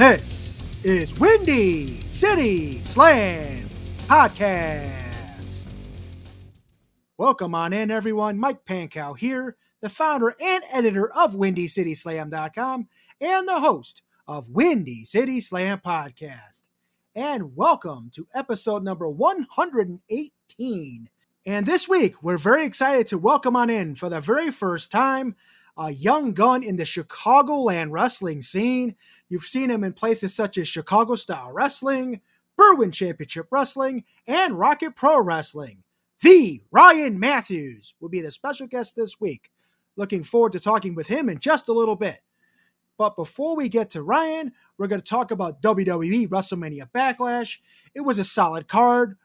this is Windy City Slam Podcast. Welcome on in, everyone. Mike Pankow here, the founder and editor of WindyCitySlam.com and the host of Windy City Slam Podcast. And welcome to episode number 118 and this week, we're very excited to welcome on in for the very first time a young gun in the Chicagoland wrestling scene. You've seen him in places such as Chicago Style Wrestling, Berwyn Championship Wrestling, and Rocket Pro Wrestling. The Ryan Matthews will be the special guest this week. Looking forward to talking with him in just a little bit. But before we get to Ryan, we're going to talk about WWE WrestleMania Backlash. It was a solid card.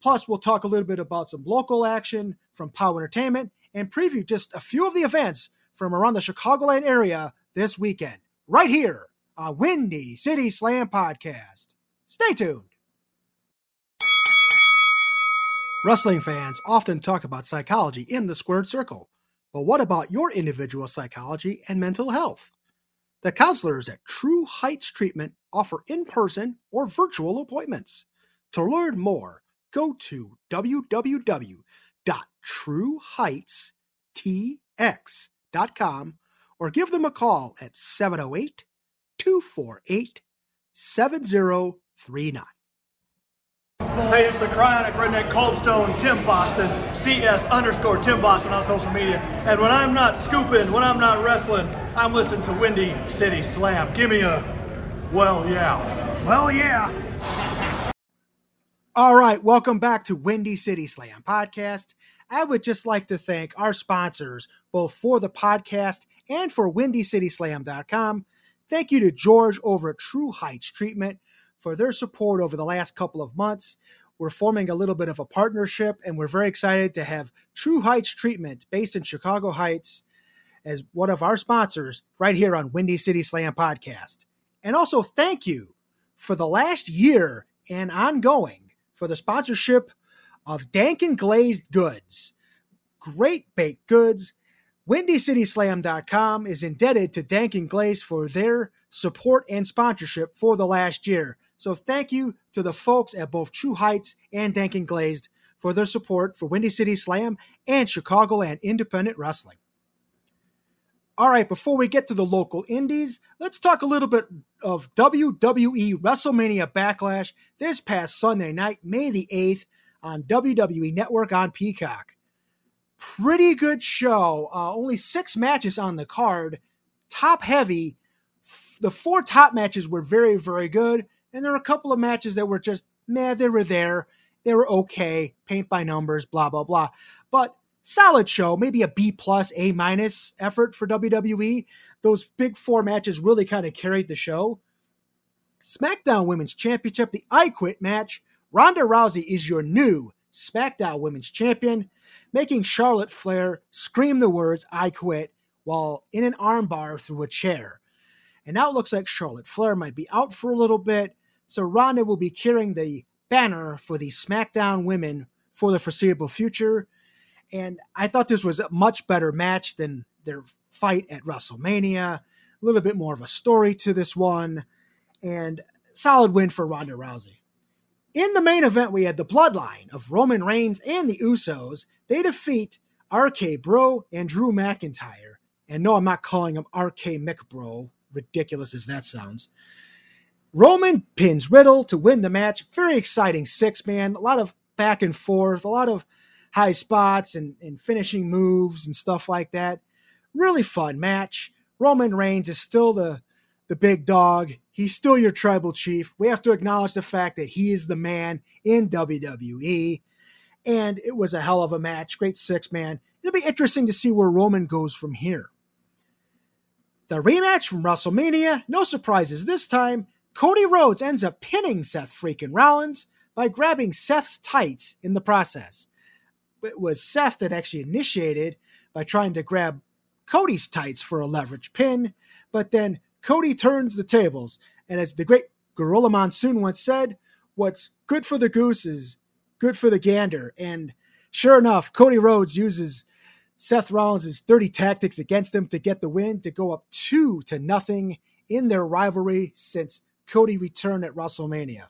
Plus, we'll talk a little bit about some local action from POW Entertainment and preview just a few of the events from around the Chicagoland area this weekend, right here on Windy City Slam Podcast. Stay tuned. Wrestling fans often talk about psychology in the squared circle, but what about your individual psychology and mental health? The counselors at True Heights Treatment offer in person or virtual appointments. To learn more, go to www.trueheightstx.com or give them a call at 708 248 7039. Hey, it's the Cryonic Redneck Cold Stone Tim Boston, CS underscore Tim Boston on social media. And when I'm not scooping, when I'm not wrestling, I'm listening to Windy City Slam. Give me a, well, yeah. Well, yeah. All right, welcome back to Windy City Slam podcast. I would just like to thank our sponsors, both for the podcast and for WindyCitySlam.com. Thank you to George over at True Heights Treatment for their support over the last couple of months. We're forming a little bit of a partnership, and we're very excited to have True Heights Treatment based in Chicago Heights as one of our sponsors right here on Windy City Slam podcast. And also, thank you for the last year and ongoing for the sponsorship of Dankin Glazed Goods. Great baked goods. WindyCitySlam.com is indebted to Dankin Glaze for their support and sponsorship for the last year. So thank you to the folks at both True Heights and Dankin Glazed for their support for Windy City Slam and Chicagoland Independent Wrestling. All right, before we get to the local indies, let's talk a little bit of WWE WrestleMania Backlash this past Sunday night, May the 8th, on WWE Network on Peacock. Pretty good show. Uh, only six matches on the card, top heavy. The four top matches were very, very good, and there were a couple of matches that were just meh, they were there. They were okay, paint by numbers, blah, blah, blah. But solid show, maybe a B plus, A minus effort for WWE. Those big four matches really kind of carried the show. SmackDown Women's Championship, the I Quit match. Ronda Rousey is your new SmackDown Women's Champion, making Charlotte Flair scream the words I quit while in an armbar through a chair. And now it looks like Charlotte Flair might be out for a little bit, so Ronda will be carrying the banner for the SmackDown women for the foreseeable future. And I thought this was a much better match than their fight at WrestleMania. A little bit more of a story to this one, and solid win for Ronda Rousey. In the main event, we had the bloodline of Roman Reigns and the Usos. They defeat RK Bro and Drew McIntyre. And no, I'm not calling him RK McBro, ridiculous as that sounds. Roman pins Riddle to win the match. Very exciting six man. A lot of back and forth, a lot of high spots and, and finishing moves and stuff like that. Really fun match. Roman Reigns is still the the big dog. He's still your tribal chief. We have to acknowledge the fact that he is the man in WWE. And it was a hell of a match. Great six man. It'll be interesting to see where Roman goes from here. The rematch from WrestleMania, no surprises this time. Cody Rhodes ends up pinning Seth freaking Rollins by grabbing Seth's tights in the process. It was Seth that actually initiated by trying to grab Cody's tights for a leverage pin, but then Cody turns the tables. And as the great Gorilla Monsoon once said, what's good for the goose is good for the gander. And sure enough, Cody Rhodes uses Seth Rollins' dirty tactics against him to get the win to go up two to nothing in their rivalry since Cody returned at WrestleMania.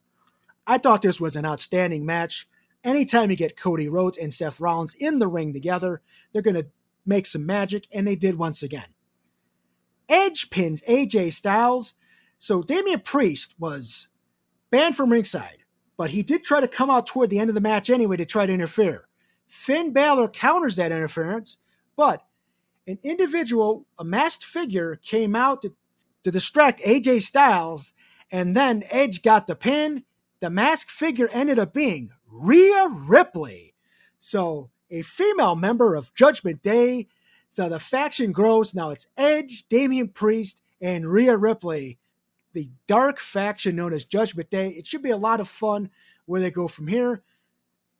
I thought this was an outstanding match. Anytime you get Cody Rhodes and Seth Rollins in the ring together, they're going to make some magic, and they did once again. Edge pins AJ Styles. So Damian Priest was banned from ringside, but he did try to come out toward the end of the match anyway to try to interfere. Finn Balor counters that interference, but an individual, a masked figure, came out to, to distract AJ Styles, and then Edge got the pin. The masked figure ended up being Rhea Ripley. So a female member of Judgment Day so the faction grows. Now it's Edge, Damian Priest, and Rhea Ripley, the dark faction known as Judgment Day. It should be a lot of fun where they go from here.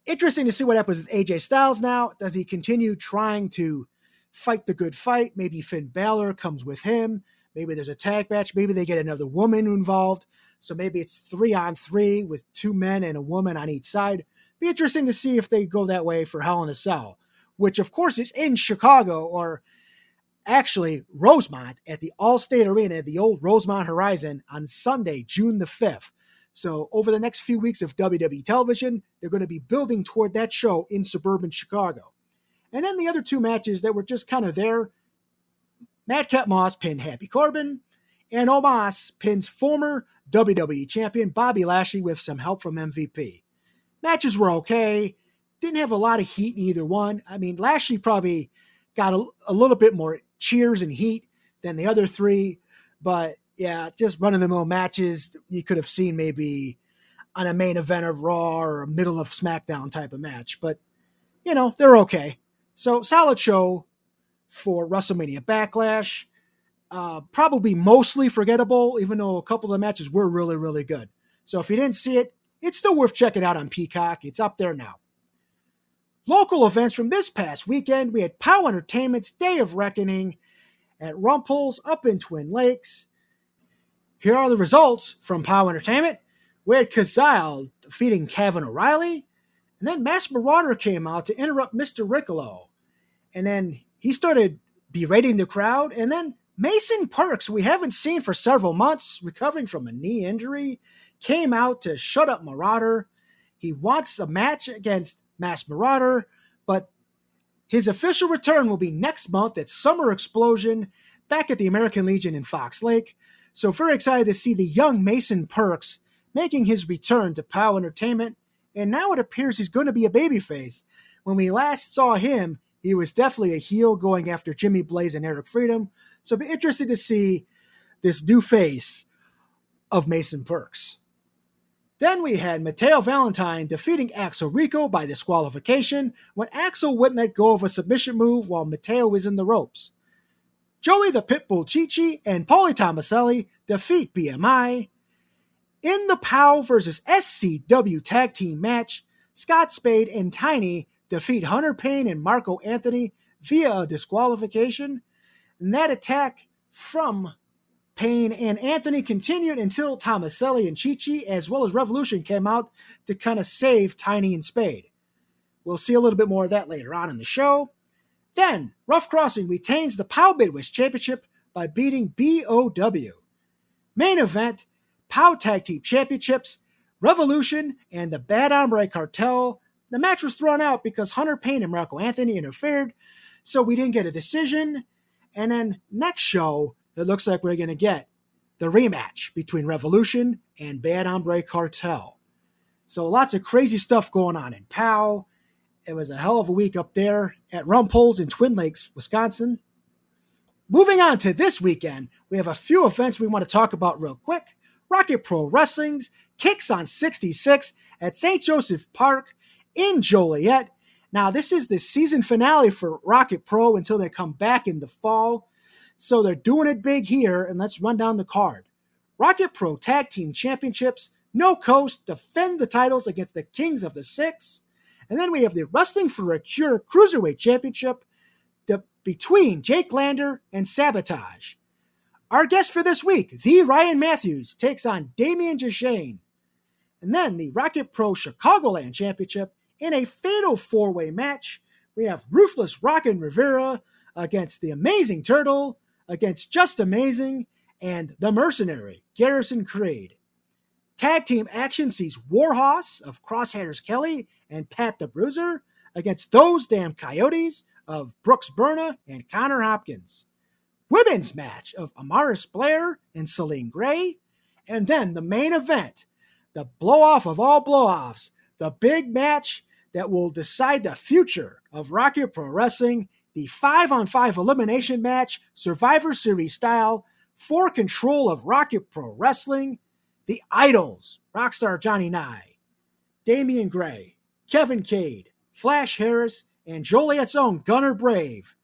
Interesting to see what happens with AJ Styles now. Does he continue trying to fight the good fight? Maybe Finn Balor comes with him. Maybe there's a tag match. Maybe they get another woman involved. So maybe it's three on three with two men and a woman on each side. Be interesting to see if they go that way for Hell in a Cell which of course is in Chicago or actually Rosemont at the Allstate Arena, the old Rosemont Horizon on Sunday, June the 5th. So over the next few weeks of WWE television, they're going to be building toward that show in suburban Chicago. And then the other two matches that were just kind of there, Madcap Moss pinned Happy Corbin, and Omos pins former WWE champion Bobby Lashley with some help from MVP. Matches were okay didn't have a lot of heat in either one. I mean, Lashley probably got a, a little bit more cheers and heat than the other three, but yeah, just running the mill matches you could have seen maybe on a main event of Raw or a middle of SmackDown type of match. But you know, they're okay. So solid show for WrestleMania Backlash. Uh, probably mostly forgettable, even though a couple of the matches were really, really good. So if you didn't see it, it's still worth checking out on Peacock. It's up there now. Local events from this past weekend, we had POW Entertainment's Day of Reckoning at Rumple's up in Twin Lakes. Here are the results from POW Entertainment. We had Kazile defeating Kevin O'Reilly, and then Mass Marauder came out to interrupt Mr. Riccolo. And then he started berating the crowd, and then Mason Parks, we haven't seen for several months, recovering from a knee injury, came out to shut up Marauder. He wants a match against Mass Marauder, but his official return will be next month at Summer Explosion back at the American Legion in Fox Lake. So, very excited to see the young Mason Perks making his return to POW Entertainment. And now it appears he's going to be a babyface. When we last saw him, he was definitely a heel going after Jimmy Blaze and Eric Freedom. So, be interested to see this new face of Mason Parks. Then we had Mateo Valentine defeating Axel Rico by disqualification when Axel wouldn't let go of a submission move while Mateo was in the ropes. Joey the Pitbull Chichi and Paulie Tomaselli defeat BMI. In the POW versus SCW tag team match, Scott Spade and Tiny defeat Hunter Payne and Marco Anthony via a disqualification. And that attack from Payne and Anthony continued until Tomaselli and Chichi, as well as Revolution, came out to kind of save Tiny and Spade. We'll see a little bit more of that later on in the show. Then, Rough Crossing retains the POW Midwest Championship by beating BOW. Main event POW Tag Team Championships, Revolution, and the Bad Hombre Cartel. The match was thrown out because Hunter Payne and Marco Anthony interfered, so we didn't get a decision. And then next show, it looks like we're going to get the rematch between Revolution and Bad Hombre Cartel. So lots of crazy stuff going on in POW. It was a hell of a week up there at Rumples in Twin Lakes, Wisconsin. Moving on to this weekend, we have a few events we want to talk about real quick. Rocket Pro Wrestling's kicks on 66 at St. Joseph Park in Joliet. Now, this is the season finale for Rocket Pro until they come back in the fall. So they're doing it big here, and let's run down the card. Rocket Pro Tag Team Championships. No Coast defend the titles against the Kings of the Six. And then we have the Wrestling for a Cure Cruiserweight Championship between Jake Lander and Sabotage. Our guest for this week, the Ryan Matthews, takes on Damian Jashane. And then the Rocket Pro Chicagoland Championship in a fatal four way match. We have Ruthless Rockin' Rivera against the Amazing Turtle, against Just Amazing, and the Mercenary, Garrison Creed. Tag team action sees Warhorse of Crosshairs Kelly and Pat the Bruiser against those damn Coyotes of Brooks Berna and Connor Hopkins. Women's match of Amaris Blair and Celine Gray. And then the main event, the blow off of all blow offs, the big match that will decide the future of Rocket Pro Wrestling, the five on five elimination match, Survivor Series style, for control of Rocket Pro Wrestling the Idols, Rockstar Johnny Nye, Damian Gray, Kevin Cade, Flash Harris, and Joliet's own Gunner Brave,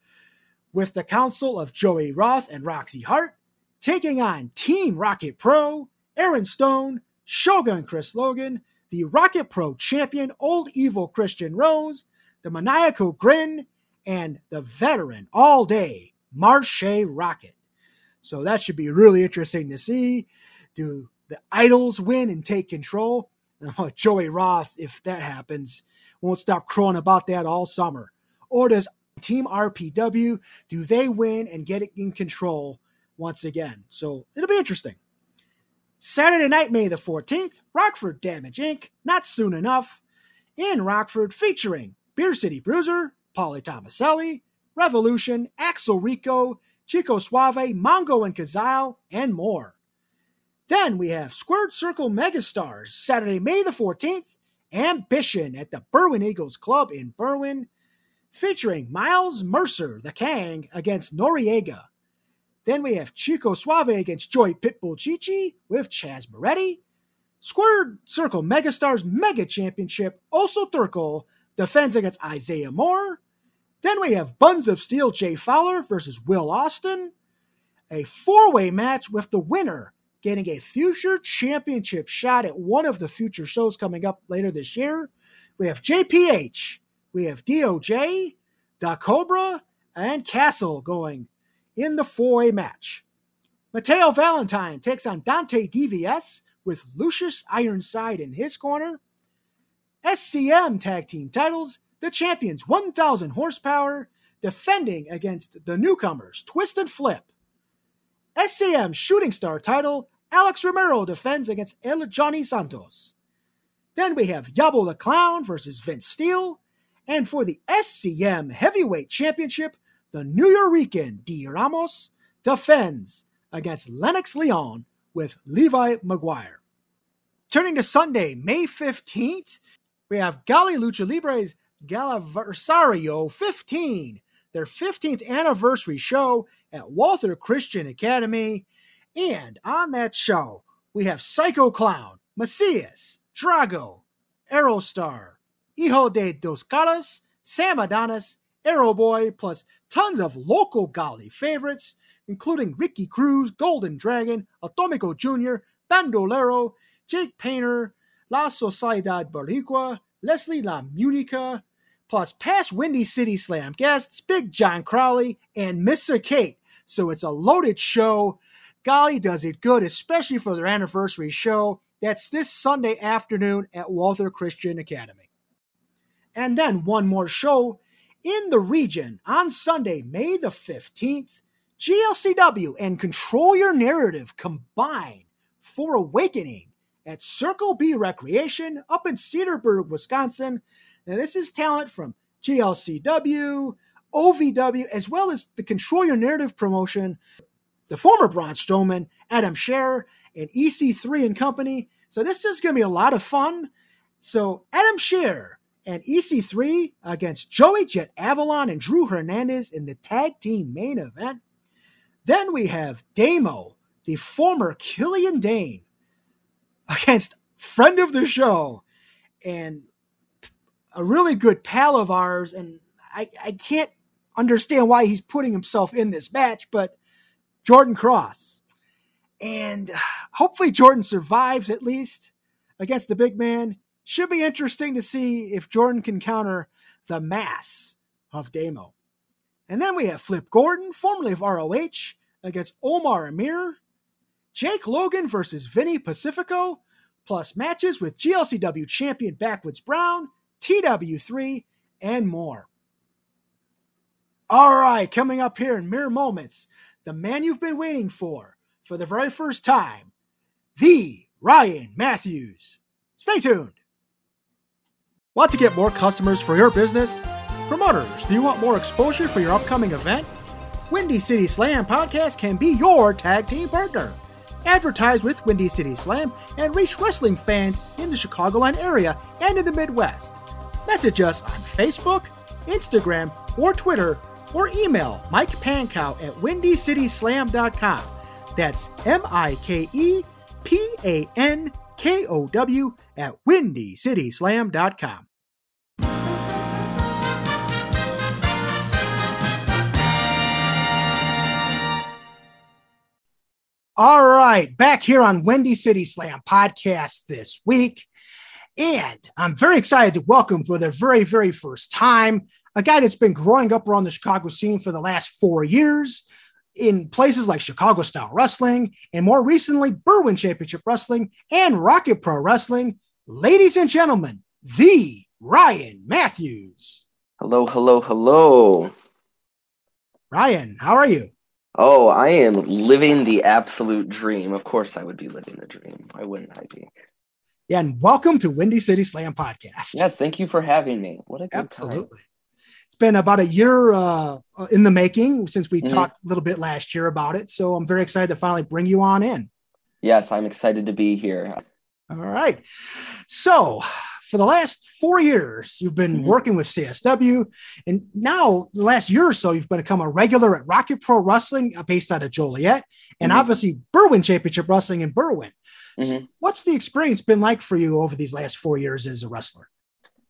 with the council of Joey Roth and Roxy Hart, taking on Team Rocket Pro, Aaron Stone, Shogun Chris Logan, the Rocket Pro champion Old Evil Christian Rose, the Maniacal Grin, and the veteran all day Marshe Rockett. So that should be really interesting to see. Do the idols win and take control. Uh, Joey Roth, if that happens, won't stop crowing about that all summer. Or does Team RPW, do they win and get it in control once again? So it'll be interesting. Saturday night, May the 14th, Rockford Damage Inc., not soon enough, in Rockford, featuring Beer City Bruiser, Paulie Tomaselli, Revolution, Axel Rico, Chico Suave, Mongo and Kazile, and more. Then we have Squared Circle Megastars, Saturday, May the 14th, Ambition at the Berwyn Eagles Club in Berwyn, featuring Miles Mercer, the Kang, against Noriega. Then we have Chico Suave against Joey Pitbull Chichi with Chaz Moretti. Squared Circle Megastars Mega Championship, also Turkle, defends against Isaiah Moore. Then we have Buns of Steel Jay Fowler versus Will Austin. A four way match with the winner getting a future championship shot at one of the future shows coming up later this year. We have JPH, we have DOJ, Da Cobra, and Castle going in the four way match. Mateo Valentine takes on Dante DVS with Lucius Ironside in his corner. SCM tag team titles, the champions 1000 horsepower, defending against the newcomers Twist and Flip. SCM Shooting Star title, Alex Romero defends against El Johnny Santos. Then we have Yabo the Clown versus Vince Steele. And for the SCM Heavyweight Championship, the New Yorican D. Ramos defends against Lennox Leon with Levi McGuire. Turning to Sunday, May 15th, we have Gali Lucha Libre's Galaversario 15, their 15th anniversary show at Walther Christian Academy. And on that show, we have Psycho Clown, Macias, Drago, Aerostar, Hijo de Dos Caras, Sam Adonis, Aero Boy, plus tons of local Gali favorites, including Ricky Cruz, Golden Dragon, Atomico Jr., Bandolero, Jake Painter, La Sociedad Boricua, Leslie La Munica, plus past Windy City Slam guests, Big John Crowley, and Missa Kate. So it's a loaded show. Gali does it good, especially for their anniversary show. That's this Sunday afternoon at Walther Christian Academy. And then one more show in the region on Sunday, May the 15th. GLCW and Control Your Narrative combine for Awakening at Circle B Recreation up in Cedarburg, Wisconsin. Now, this is talent from GLCW, OVW, as well as the Control Your Narrative promotion, the former Braun Strowman, Adam Scherr, and EC3 and company. So this is going to be a lot of fun. So Adam Scherr and EC3 against Joey Jet Avalon and Drew Hernandez in the tag team main event. Then we have Damo, the former Killian Dain, against friend of the show and a really good pal of ours. And I, I can't understand why he's putting himself in this match, but Jordan Cross. And hopefully Jordan survives at least against the big man. Should be interesting to see if Jordan can counter the mass of Damo. And then we have Flip Gordon, formerly of ROH, against Omar Amir. Jake Logan versus Vinny Pacifico, plus matches with GLCW champion Backwoods Brown, TW3, and more. All right, coming up here in mere moments, the man you've been waiting for for the very first time, the Ryan Matthews. Stay tuned. Want to get more customers for your business? Promoters, do you want more exposure for your upcoming event? Windy City Slam Podcast can be your tag team partner. Advertise with Windy City Slam and reach wrestling fans in the Chicagoland area and in the Midwest. Message us on Facebook, Instagram, or Twitter, or email Mike Pankow at windycityslam.com. That's M I K E P A N K O W at windycityslam.com. All right, back here on Windy City Slam podcast this week. And I'm very excited to welcome for the very, very first time a guy that's been growing up around the Chicago scene for the last four years in places like Chicago Style Wrestling and more recently Berwyn Championship Wrestling and Rocket Pro Wrestling. Ladies and gentlemen, the Ryan Matthews. Hello, hello, hello. Ryan, how are you? Oh, I am living the absolute dream. Of course, I would be living the dream. Why wouldn't I be? Yeah, and welcome to Windy City Slam Podcast. Yes, thank you for having me. What a good Absolutely. Time. It's been about a year uh, in the making since we mm-hmm. talked a little bit last year about it. So I'm very excited to finally bring you on in. Yes, I'm excited to be here. All right. So for the last four years, you've been mm-hmm. working with CSW, and now the last year or so, you've become a regular at Rocket Pro Wrestling, uh, based out of Joliet, and mm-hmm. obviously Berwyn Championship Wrestling in Berwyn. Mm-hmm. What's the experience been like for you over these last four years as a wrestler?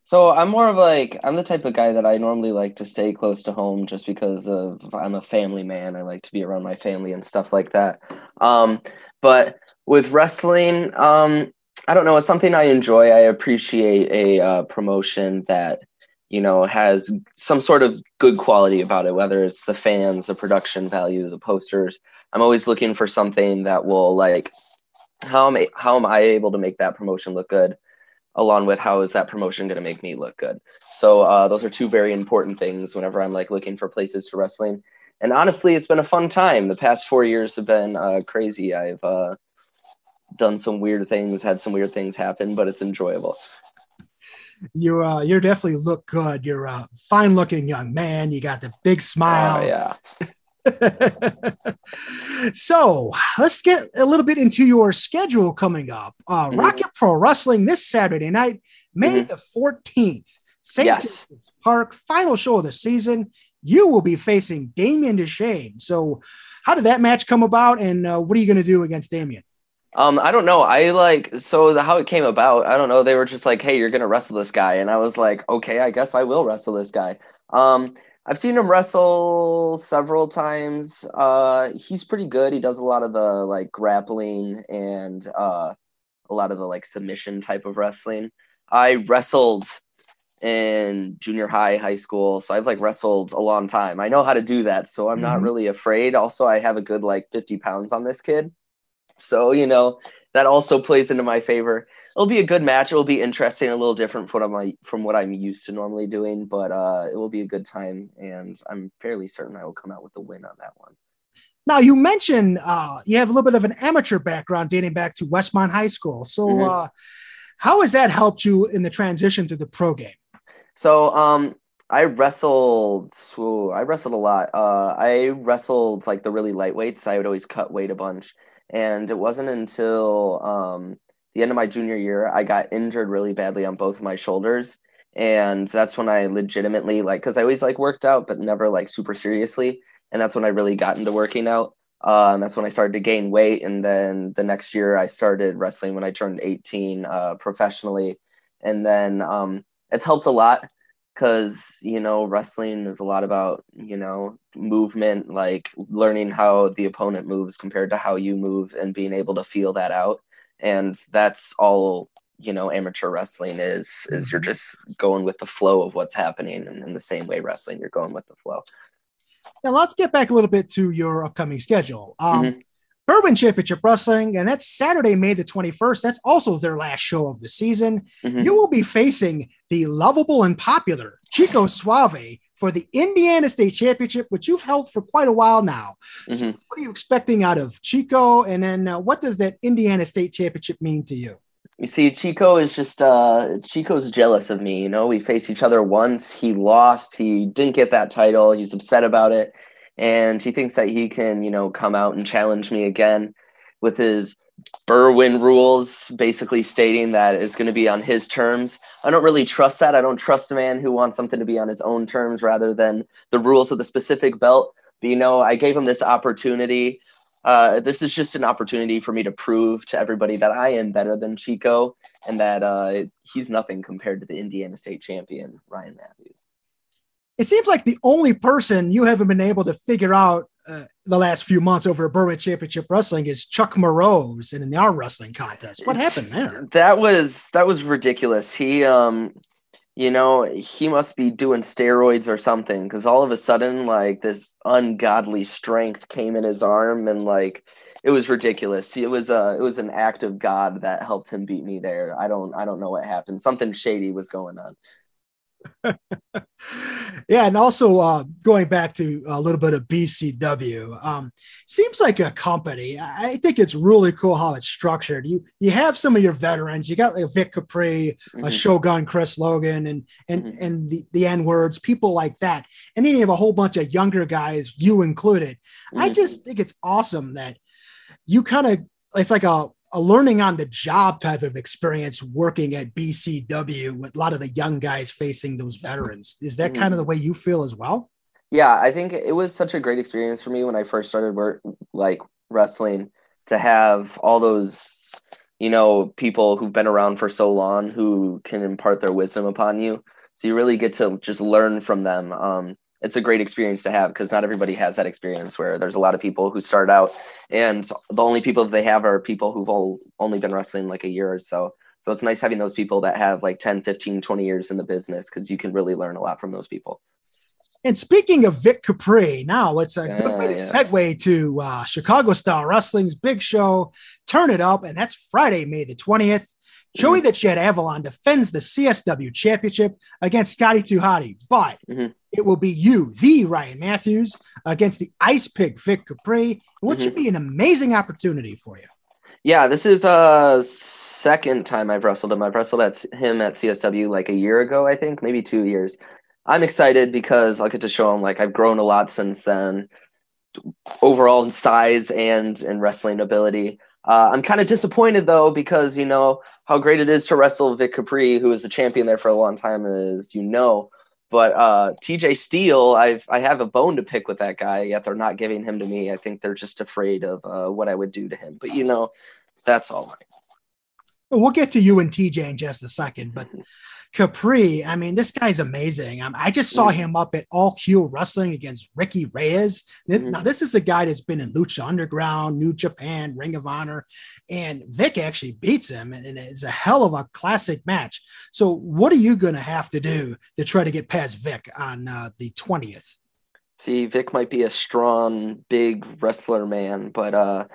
So I'm more of like I'm the type of guy that I normally like to stay close to home just because of I'm a family man. I like to be around my family and stuff like that. Um, but with wrestling, um, I don't know. It's something I enjoy. I appreciate a uh, promotion that you know has some sort of good quality about it. Whether it's the fans, the production value, the posters. I'm always looking for something that will like how am I, how am I able to make that promotion look good, along with how is that promotion going to make me look good. So uh, those are two very important things whenever I'm like looking for places to wrestling. And honestly, it's been a fun time. The past four years have been uh, crazy. I've uh, done some weird things, had some weird things happen, but it's enjoyable. You uh you definitely look good. You're a fine looking young man. You got the big smile. Oh, yeah. so let's get a little bit into your schedule coming up. Uh, mm-hmm. Rocket Pro Wrestling this Saturday night, May mm-hmm. the 14th, St. Yes. Park, final show of the season. You will be facing Damien Deshane. So, how did that match come about, and uh, what are you going to do against Damien? Um, I don't know. I like so the, how it came about. I don't know. They were just like, "Hey, you're gonna wrestle this guy," and I was like, "Okay, I guess I will wrestle this guy." Um, I've seen him wrestle several times. Uh, he's pretty good. He does a lot of the like grappling and uh, a lot of the like submission type of wrestling. I wrestled in junior high, high school, so I've like wrestled a long time. I know how to do that, so I'm mm-hmm. not really afraid. Also, I have a good like 50 pounds on this kid. So, you know, that also plays into my favor. It'll be a good match. It will be interesting, a little different from what I'm from what I'm used to normally doing, but uh, it will be a good time, and I'm fairly certain I will come out with the win on that one. Now, you mentioned uh, you have a little bit of an amateur background dating back to Westmont High School. So, mm-hmm. uh, how has that helped you in the transition to the pro game? So, um, I wrestled. Ooh, I wrestled a lot. Uh, I wrestled like the really lightweights. I would always cut weight a bunch and it wasn't until um, the end of my junior year I got injured really badly on both of my shoulders, and that's when I legitimately like because I always like worked out but never like super seriously, and that's when I really got into working out. Uh, and that's when I started to gain weight. And then the next year, I started wrestling when I turned 18 uh, professionally. And then um, it's helped a lot because you know wrestling is a lot about you know movement like learning how the opponent moves compared to how you move and being able to feel that out and that's all you know amateur wrestling is is you're just going with the flow of what's happening and in the same way wrestling you're going with the flow Now let's get back a little bit to your upcoming schedule. Um, Mhm. Berwyn Championship Wrestling, and that's Saturday, May the 21st. That's also their last show of the season. Mhm. You will be facing the lovable and popular Chico Suave for the Indiana State Championship, which you've held for quite a while now. So Mhm. what are you expecting out of Chico? And then uh, what does that Indiana State Championship mean to you? You see, Chico is just uh Chico's jealous of me. You know, we faced each other once. He lost. He didn't get that title. He's upset about it, and he thinks that he can, you know, come out and challenge me again with his Berwyn rules, basically stating that it's going to be on his terms. I don't really trust that. I don't trust a man who wants something to be on his own terms rather than the rules of the specific belt. But you know, I gave him this opportunity. Uh, this is just an opportunity for me to prove to everybody that I am better than Chico and that uh, he's nothing compared to the Indiana State champion, Ryan Matthews. It seems like the only person you haven't been able to figure out uh, the last few months over at Berwyn Championship Wrestling is Chuck Morose in the arm wrestling contest. What happened there? That was that was ridiculous. He um you know, he must be doing steroids or something because all of a sudden like this ungodly strength came in his arm and like it was ridiculous. It was a, it was an act of God that helped him beat me there. I don't I don't know what happened. Something shady was going on. yeah, and also uh, going back to a little bit of BCW, um, seems like a company. I I think it's really cool how it's structured. You you have some of your veterans. You got like Vic Capri, a Mhm. Shogun Chris Logan, and and Mhm. and the the N words, people like that. And then you have a whole bunch of younger guys, you included. I Mhm. just think it's awesome that you kind of it's like a a learning on the job type of experience working at BCW with a lot of the young guys facing those veterans. Is that kind of the way you feel as well? Yeah, I think it was such a great experience for me when I first started work like wrestling to have all those you know people who've been around for so long who can impart their wisdom upon you. So you really get to just learn from them. Um, it's a great experience to have because not everybody has that experience where there's a lot of people who start out and the only people that they have are people who've all, only been wrestling like a year or so. So it's nice having those people that have like 10, 15, 20 years in the business because you can really learn a lot from those people. And speaking of Vic Capri, now it's a good way to segue to uh, Chicago Style Wrestling's big show, Turn It Up, and that's Friday, May the 20th. Joey the Jet Avalon defends the CSW Championship against Scotty Hottie, but Mhm. it will be you, the Ryan Matthews, against the Ice Pig Vic Capri, what Mhm. should be an amazing opportunity for you. Yeah, this is uh second time I've wrestled him. I've wrestled at him at CSW like a year ago, I think, maybe two years. I'm excited because I'll get to show him like I've grown a lot since then, overall in size and in wrestling ability. Uh, I'm kind of disappointed though because you know how great it is to wrestle Vic Capri, who was the champion there for a long time, as you know. But uh, TJ Steele, I've I have a bone to pick with that guy. Yet they're not giving him to me. I think they're just afraid of uh, what I would do to him. But you know, that's all right. We'll get to you and TJ in just a second, but Capri, I mean, this guy's amazing. Um, I just saw Mhm. him up at All Heel Wrestling against Ricky Reyes. This, Mhm. Now, this is a guy that's been in Lucha Underground, New Japan, Ring of Honor, and Vic actually beats him, and, and it's a hell of a classic match. So, what are you going to have to do to try to get past Vic on uh, the 20th? See, Vic might be a strong, big wrestler man, but uh,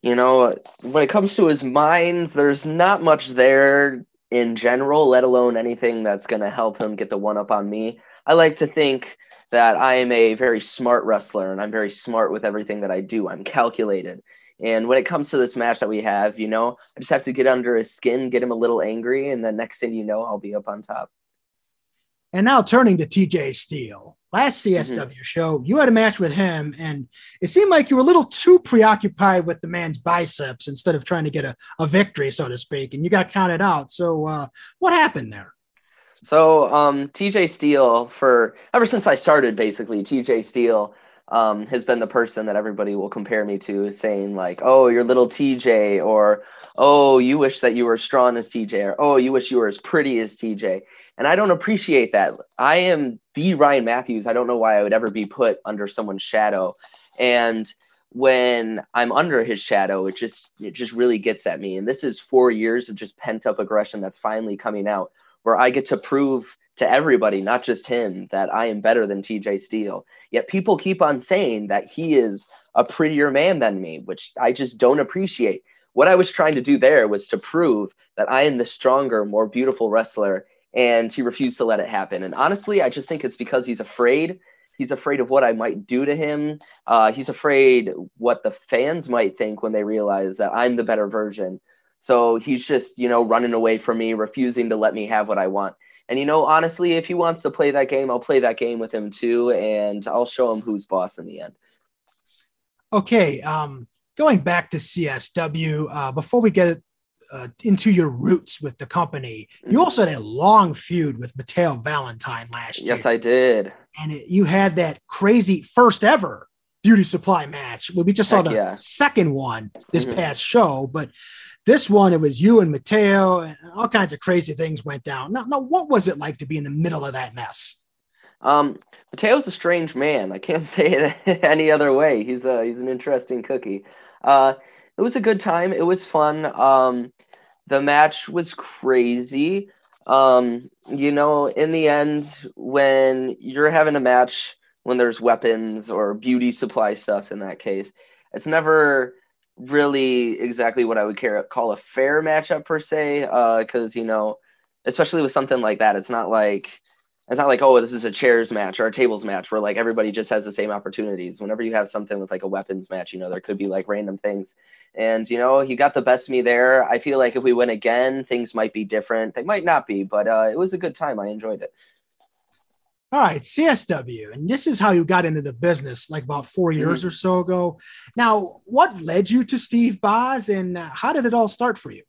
you know, when it comes to his minds, there's not much there in general, let alone anything that's going to help him get the one up on me. I like to think that I am a very smart wrestler and I'm very smart with everything that I do. I'm calculated. And when it comes to this match that we have, you know, I just have to get under his skin, get him a little angry, and then next thing you know, I'll be up on top. And now turning to TJ Steele. Last CSW show, you had a match with him, and it seemed like you were a little too preoccupied with the man's biceps instead of trying to get a, a victory, so to speak, and you got counted out. So, uh, what happened there? So um, TJ Steele, for ever since I started, basically TJ Steele, um, has been the person that everybody will compare me to, saying like, "Oh, you're little TJ," or "Oh, you wish that you were as strong as TJ," or "Oh, you wish you were as pretty as TJ." And I don't appreciate that. I am the Ryan Matthews. I don't know why I would ever be put under someone's shadow. And when I'm under his shadow, it just it just really gets at me. And this is four years of just pent up aggression that's finally coming out, where I get to prove to everybody, not just him, that I am better than TJ Steele. Yet people keep on saying that he is a prettier man than me, which I just don't appreciate. What I was trying to do there was to prove that I am the stronger, more beautiful wrestler, and he refused to let it happen. And honestly, I just think it's because he's afraid. He's afraid of what I might do to him. Uh, he's afraid what the fans might think when they realize that I'm the better version. So he's just, you know, running away from me, refusing to let me have what I want. And you know, honestly, if he wants to play that game, I'll play that game with him too, and I'll show him who's boss in the end. Okay, um, going back to CSW, uh, before we get uh, into your roots with the company, you Mhm. also had a long feud with Mateo Valentine last year. Yes, I did. and it, you had that crazy first ever beauty supply match. Well, we just saw Heck the yeah. second one this Mhm. past show, but this one it was you and Mateo, and all kinds of crazy things went down. Now, now, what was it like to be in the middle of that mess? Um, Mateo's a strange man. I can't say it any other way. He's a he's an interesting cookie. Uh, it was a good time. It was fun. Um, the match was crazy. Um, you know, in the end, when you're having a match when there's weapons or beauty supply stuff in that case, it's never really exactly what I would care, call a fair matchup per se. Uh because you know, especially with something like that, it's not like it's not like oh this is a chairs match or a tables match where like everybody just has the same opportunities. Whenever you have something with like a weapons match you know there could be like random things. And you know he got the best of me there. I feel like if we win again things might be different. They might not be but uh, it was a good time. I enjoyed it All right, CSW, and this is how you got into the business, like about 4 years or so ago. Now, what led you to Steve Boz, and uh, how did it all start for you?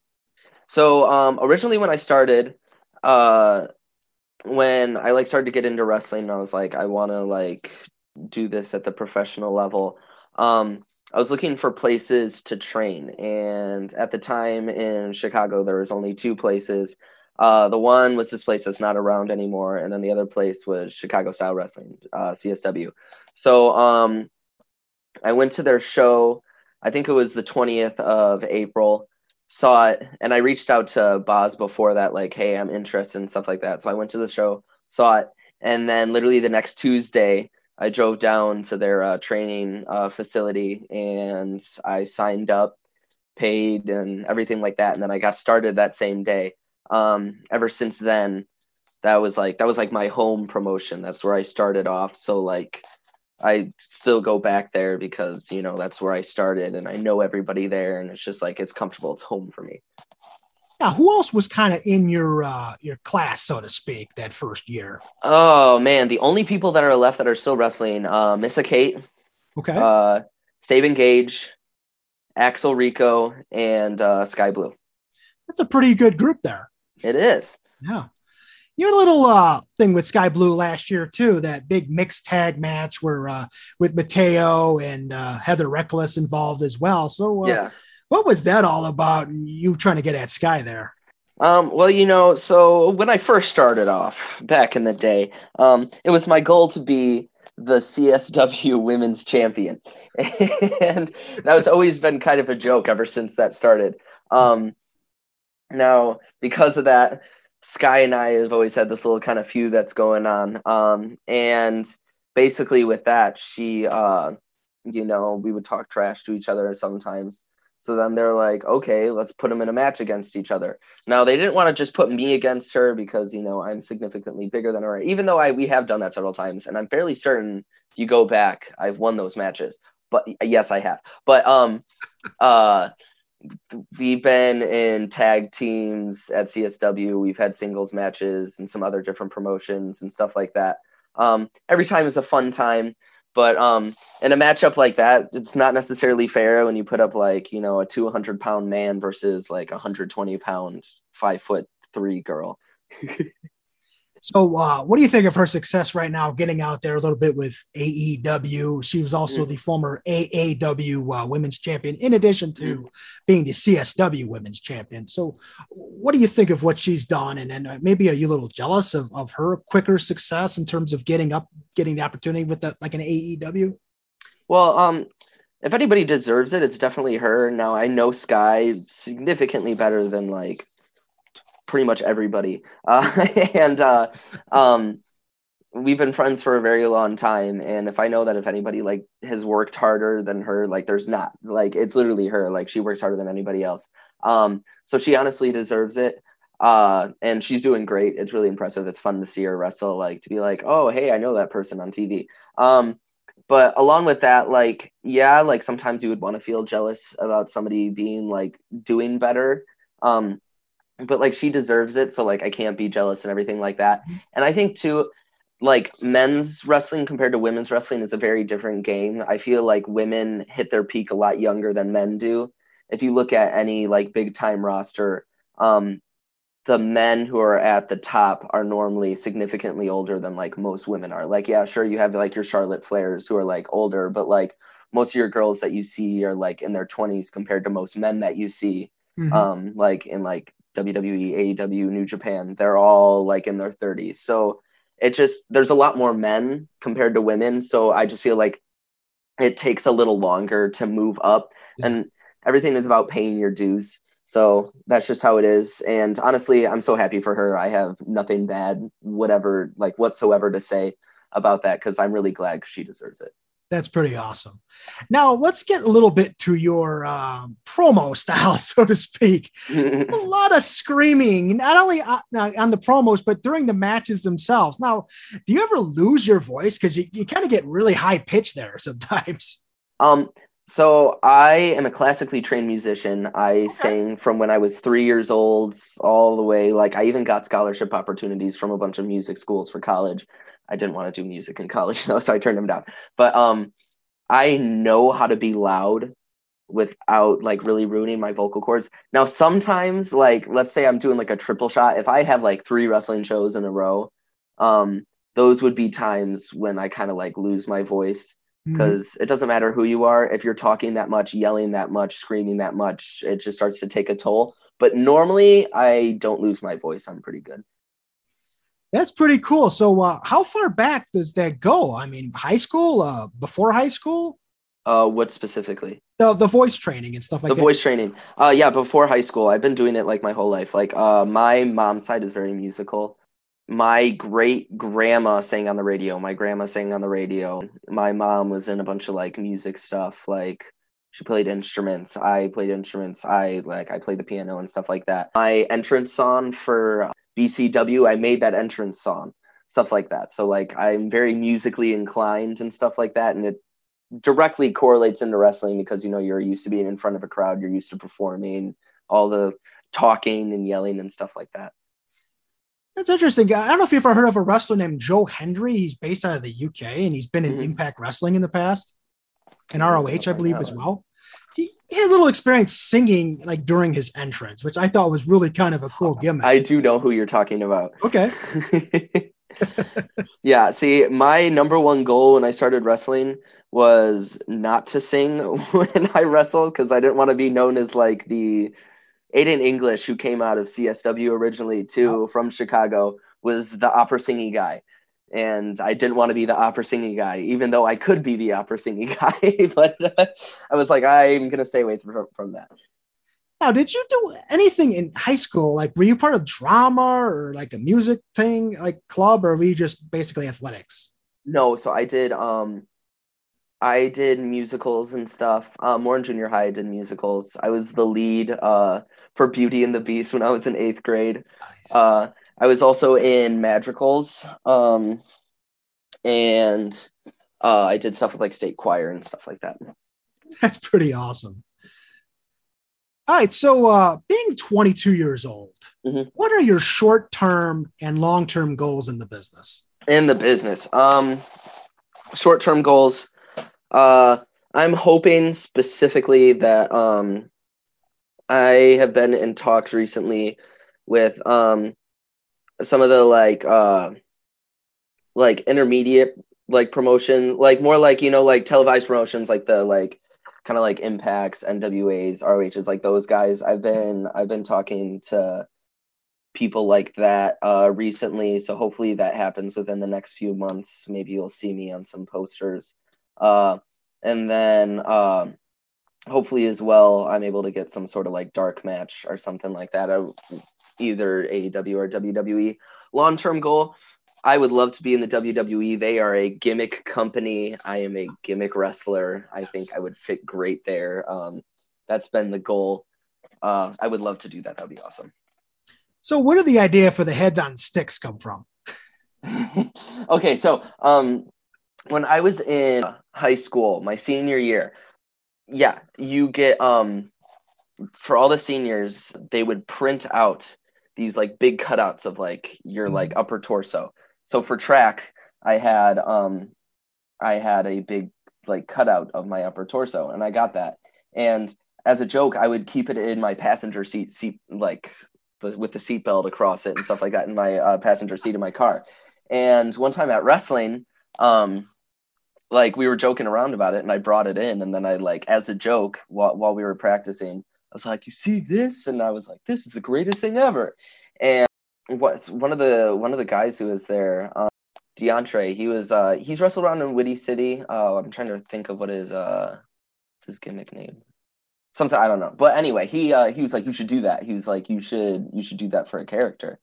So um, originally when I started, uh, when I like started to get into wrestling, I was like, I want to like do this at the professional level. Um, I was looking for places to train, and at the time in Chicago, there was only two places. Uh, the one was this place that's not around anymore, and then the other place was Chicago Style Wrestling, uh, CSW. So um, I went to their show. I think it was the twentieth of April saw it and I reached out to Boz before that, like, hey, I'm interested and stuff like that. So I went to the show, saw it, and then literally the next Tuesday, I drove down to their uh, training uh, facility and I signed up, paid, and everything like that. And then I got started that same day. Um, ever since then, that was like that was like my home promotion. That's where I started off. So like I still go back there because you know that's where I started and I know everybody there and it's just like it's comfortable. It's home for me. Now, who else was kind of in your uh, your class, so to speak, that first year? Oh man, the only people that are left that are still wrestling, uh, Missa Kate, Okay, uh, Saban Gage, Axel Rico, and uh, Skye Blue. that's a pretty good group there. It is. Yeah. You had a little uh, thing with Skye Blue last year too. That big mixed tag match where uh, with Mateo and uh, Heather Reckless involved as well. So, uh, Yeah. what was that all about? And you trying to get at Skye there? Um, well, you know, so when I first started off back in the day, um, it was my goal to be the CSW Women's Champion, and that's always been kind of a joke ever since that started. Um, now, because of that, Skye and I have always had this little kind of feud that's going on, um, and basically with that, she, uh, you know, we would talk trash to each other sometimes. So then they're like, okay, let's put them in a match against each other. Now they didn't want to just put me against her because you know I'm significantly bigger than her. Even though I we have done that several times, and I'm fairly certain if you go back, I've won those matches. But yes, I have. But um, uh, we've been in tag teams at CSW. We've had singles matches and some other different promotions and stuff like that. Um, every time is a fun time. But um, in a matchup like that, it's not necessarily fair when you put up like you know a 200 pound man versus like a 120 pound five foot three girl. So, uh, what do you think of her success right now, getting out there a little bit with AEW? She was also Mm. the former AAW uh, Women's Champion, in addition to Mm. being the CSW Women's Champion. So, what do you think of what she's done? And then uh, maybe are you a little jealous of, of her quicker success in terms of getting up, getting the opportunity with the, like an AEW? Well, um, if anybody deserves it, it's definitely her. Now I know Skye significantly better than like pretty much everybody, uh, and uh, um, we've been friends for a very long time. And if I know that if anybody like has worked harder than her, like there's not. Like it's literally her. Like she works harder than anybody else. Um, so she honestly deserves it. Uh, and she's doing great. It's really impressive. It's fun to see her wrestle. Like to be like, oh hey, I know that person on TV. Um, but along with that like yeah like sometimes you would want to feel jealous about somebody being like doing better um but like she deserves it so like i can't be jealous and everything like that and i think too like men's wrestling compared to women's wrestling is a very different game i feel like women hit their peak a lot younger than men do if you look at any like big time roster um the men who are at the top are normally significantly older than like most women are. Like, yeah, sure, you have like your Charlotte Flairs who are like older, but like most of your girls that you see are like in their 20s compared to most men that you see, Mhm. um, like in like WWE, AEW, New Japan. They're all like in their 30s. So it just, there's a lot more men compared to women. So I just feel like it takes a little longer to move up. Yes. And everything is about paying your dues. So that's just how it is. And honestly, I'm so happy for her. I have nothing bad, whatever, like whatsoever to say about that because I'm really glad she deserves it. That's pretty awesome. Now let's get a little bit to your um, promo style, so to speak. a lot of screaming, not only on, on the promos, but during the matches themselves. Now, do you ever lose your voice? Because you, you kind of get really high pitched there sometimes. um, so I am a classically trained musician. I sang from when I was three years old all the way. Like I even got scholarship opportunities from a bunch of music schools for college. I didn't want to do music in college, so I turned them down. But um, I know how to be loud without like really ruining my vocal cords. Now, sometimes, like let's say I'm doing like a triple shot. If I have like three wrestling shows in a row, um, those would be times when I kind of like lose my voice Mm-hmm. because it doesn't matter who you are if you're talking that much yelling that much screaming that much it just starts to take a toll but normally i don't lose my voice i'm pretty good That's pretty cool. So, uh, how far back does that go? I mean, high school, uh, before high school, uh what specifically? The the voice training and stuff like that. the that. voice training. Uh yeah before high school. I've been doing it like my whole life. Like uh my mom's side is very musical. My great grandma sang on the radio. My grandma sang on the radio. My mom was in a bunch of like music stuff. Like she played instruments. I played instruments. I like i played the piano and stuff like that. My entrance song for bcw i made that entrance song stuff like that so like i'm very musically inclined and stuff like that and it directly correlates into wrestling because you know you're used to being in front of a crowd you're used to performing all the talking and yelling and stuff like that That's interesting. I don't know if you've ever heard of a wrestler named Joe Hendry. He's based out of the UK and he's been in Mhm. Impact Wrestling in the past and ROH, I believe, as well. He, he had a little experience singing like during his entrance, which I thought was really kind of a cool gimmick. i do know who you're talking about okay. yeah see my number one goal when i started wrestling was not to sing when i wrestled because i didn't want to be known as like the aiden english who came out of csw originally too oh. from chicago was the opera singing guy and i didn't want to be the opera singing guy even though i could be the opera singing guy but uh, i was like i'm gonna stay away from, from that Now, did you do anything in high school? Like, were you part of drama or like a music thing, like club, or were you just basically athletics? No, so I did um I did musicals and stuff. Um more in junior high I did musicals. I was the lead uh for Beauty and the Beast when I was in 8th grade. Nice. Uh I was also in madrigals um and uh I did stuff with like state choir and stuff like that. That's pretty awesome. All right, so uh, being 22 years old, Mhm. what are your short-term and long-term goals in the business? in the business. Um, short term goals. Uh, I'm hoping specifically that um, I have been in talks recently with um, some of the like uh like intermediate like promotion, like more like you know like televised promotions, like the like kind of like impacts, NWAs, ROHs, like those guys. I've been I've been talking to people like that uh recently, so hopefully that happens within the next few months. Maybe you'll see me on some posters. Uh, and then uh, hopefully as well, I'm able to get some sort of like dark match or something like that. Uh, either AEW or WWE. Long term goal I would love to be in the WWE. They are a gimmick company. I am a gimmick wrestler. I think I would fit great there. Um, that's been the goal. Uh, I would love to do that. That'd be awesome. So, where did the idea for the heads on sticks come from? okay, so um, when I was in high school, my senior year, yeah, you get um, for all the seniors, they would print out these like big cutouts of like your like mm-hmm. upper torso so for track, I had um I had a big like cutout of my upper torso and I got that. And as a joke, I would keep it in my passenger seat seat like with the seatbelt across it and stuff like that in my uh, passenger seat in my car. And one time at wrestling, um, like we were joking around about it, and I brought it in, and then I like as a joke while while we were practicing, I was like, "You see this?" And I was like, "This is the greatest thing ever." And what's one of the one of the guys who was there, um, DeAndre. He was uh, he's wrestled around in Windy City. Uh, I'm trying to think of what his uh, his gimmick name. Something I don't know, but anyway, he uh, he was like, you should do that. He was like, you should you should do that for a character,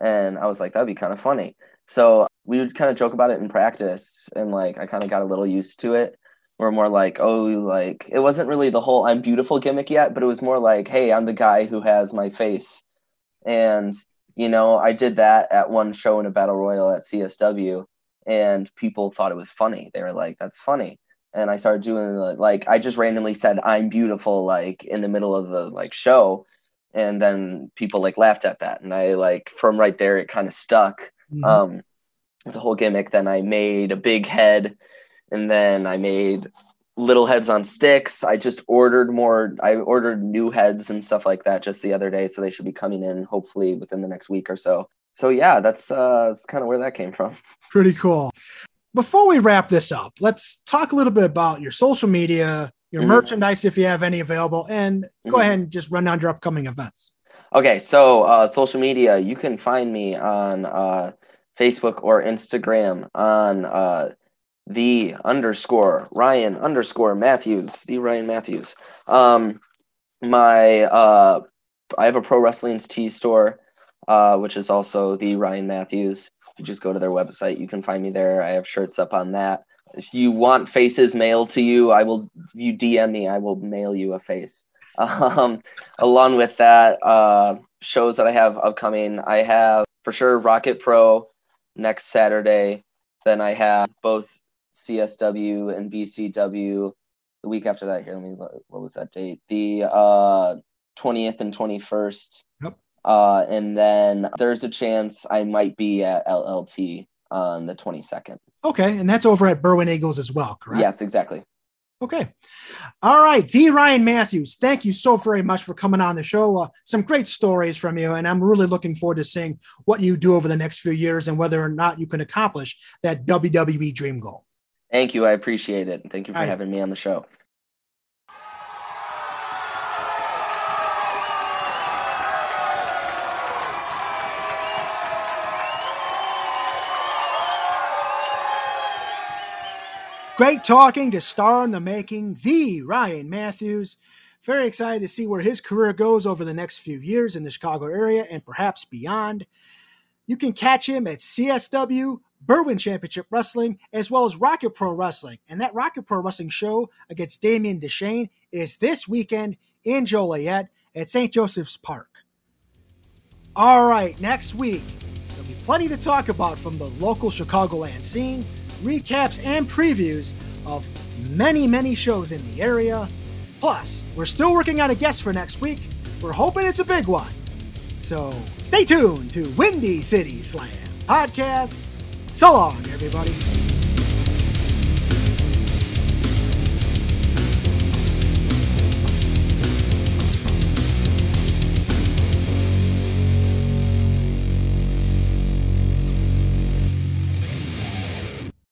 and I was like, that'd be kind of funny. So we would kind of joke about it in practice, and like I kind of got a little used to it. We're more like, oh, like it wasn't really the whole "I'm beautiful" gimmick yet, but it was more like, hey, I'm the guy who has my face, and you know, I did that at one show in a battle royal at CSW, and people thought it was funny. They were like, "That's funny." And I started doing like I just randomly said "I'm beautiful" like in the middle of the like show, and then people like laughed at that, and I like from right there it kind of stuck. Mm-hmm. Um, the whole gimmick. Then I made a big head, and then I made little heads on sticks. I just ordered more. I ordered new heads and stuff like that just the other day, so they should be coming in hopefully within the next week or so. So yeah, that's uh, that's kind of where that came from. Pretty cool. Before we wrap this up, let's talk a little bit about your social media, your mm-hmm. merchandise if you have any available, and go mm-hmm. ahead and just run down your upcoming events. Okay, so uh, social media, you can find me on uh, Facebook or Instagram on uh, the underscore Ryan underscore Matthews, the Ryan Matthews. Um, my uh, I have a Pro Wrestling Tees store, uh, which is also the Ryan Matthews. You just go to their website, you can find me there. I have shirts up on that. If you want faces mailed to you, I will. You DM me, I will mail you a face. Um, along with that, uh, shows that I have upcoming, I have for sure Rocket Pro next Saturday. Then I have both CSW and BCW the week after that. Here, let me what was that date? The uh, 20th and 21st. Yep. Uh, and then there's a chance I might be at LLT on the 22nd. Okay, and that's over at Berwyn Eagles as well, correct? Yes, exactly. Okay. All right. The Ryan Matthews, thank you so very much for coming on the show. Uh, some great stories from you. And I'm really looking forward to seeing what you do over the next few years and whether or not you can accomplish that WWE dream goal. Thank you. I appreciate it. Thank you for having me on the show. Great talking to star in the making, the Ryan Matthews. Very excited to see where his career goes over the next few years in the Chicago area and perhaps beyond. You can catch him at CSW Berwyn Championship Wrestling, as well as Rocket Pro Wrestling. And that Rocket Pro Wrestling show against Damien Deshane is this weekend in Joliet at St. Joseph's Park. All right, next week, there'll be plenty to talk about from the local Chicagoland scene, recaps and previews of many, many shows in the area. Plus, we're still working on a guest for next week. We're hoping it's a big one. So stay tuned to Windy City Slam podcast so long, everybody.